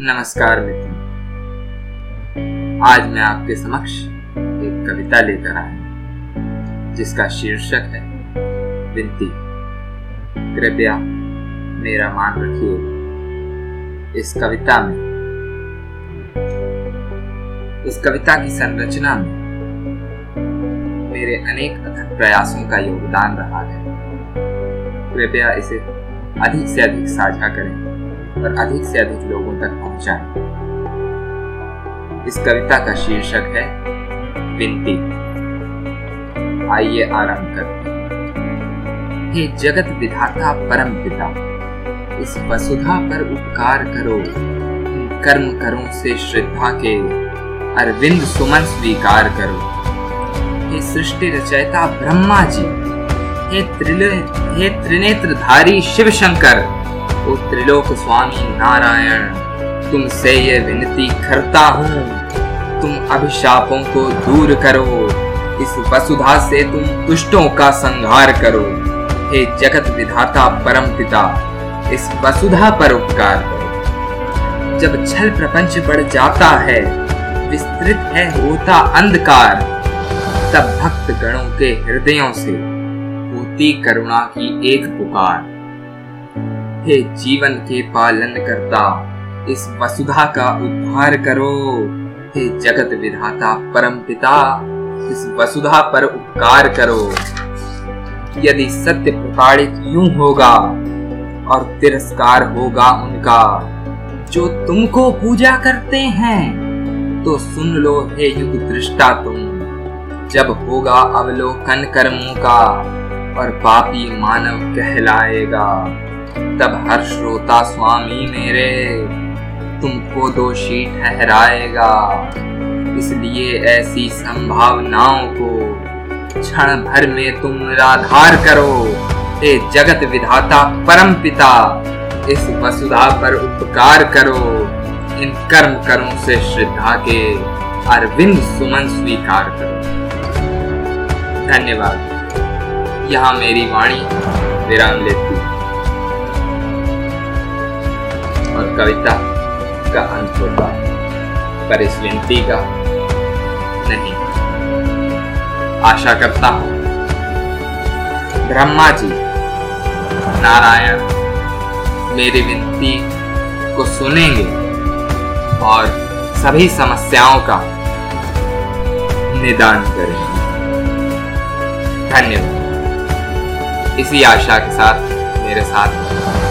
नमस्कार मित्रों। आज मैं आपके समक्ष एक कविता लेकर आया जिसका शीर्षक है, विनती। कृपया मेरा मान रखिए। इस कविता में, इस कविता की संरचना में मेरे अनेक अथक प्रयासों का योगदान रहा है। कृपया इसे अधिक से अधिक साझा करें। और अधिक से अधिक लोगों तक पहुंचाएँ। इस कविता का शीर्षक है, विनती। आइए आरंभ करते हैं। हे जगत विधाता, परम पिता, इस वसुधा पर उपकार करो। कर्म करो से श्रद्धा के, अरविंद सुमन स्वीकार करो। हे सृष्टि रचयिता ब्रह्मा जी, हे त्रिले, हे त्रिनेत्रधारी शिव शंकर ओ त्रिलोक स्वामी नारायण, तुमसे ये विनती करता हूँ। तुम अभिशापों को दूर करो। इस वसुधा से तुम दुष्टों का संहार करो। हे जगत विधाता परम पिता, इस वसुधा पर उपकार करो। जब छल प्रपंच बढ़ जाता है, विस्तृत है होता अंधकार। तब भक्त गणों के हृदयों से होती करुणा की एक पुकार। हे जीवन के पालन करता। इस वसुधा का उद्धार करो। हे जगत विधाता, परम पिता, इस वसुधा पर उपकार करो। यदि सत्य प्रताड़ित यूँ होगा और तिरस्कार होगा उनका, जो तुमको पूजा करते हैं तो सुन लो हे युग दृष्टा तुम। जब होगा अवलोकन कर्मों का और पापी मानव कहलाएगा। तब हर श्रोता, स्वामी मेरे, तुमको दोषी ठहराएगा। इसलिए ऐसी संभावनाओं को क्षण भर में तुम निराधार करो। हे जगत विधाता, परम पिता, इस वसुधा पर उपकार करो। इन कर्म करों से श्रद्धा के अरविंद सुमन स्वीकार करो। धन्यवाद। यहाँ मेरी वाणी विराम लेती कविता का अंत होगा पर इस विनती का नहीं आशा करता हूँ ब्रह्मा जी नारायण मेरी विनती को सुनेंगे और सभी समस्याओं का निदान करेंगे धन्यवाद इसी आशा के साथ मेरे साथ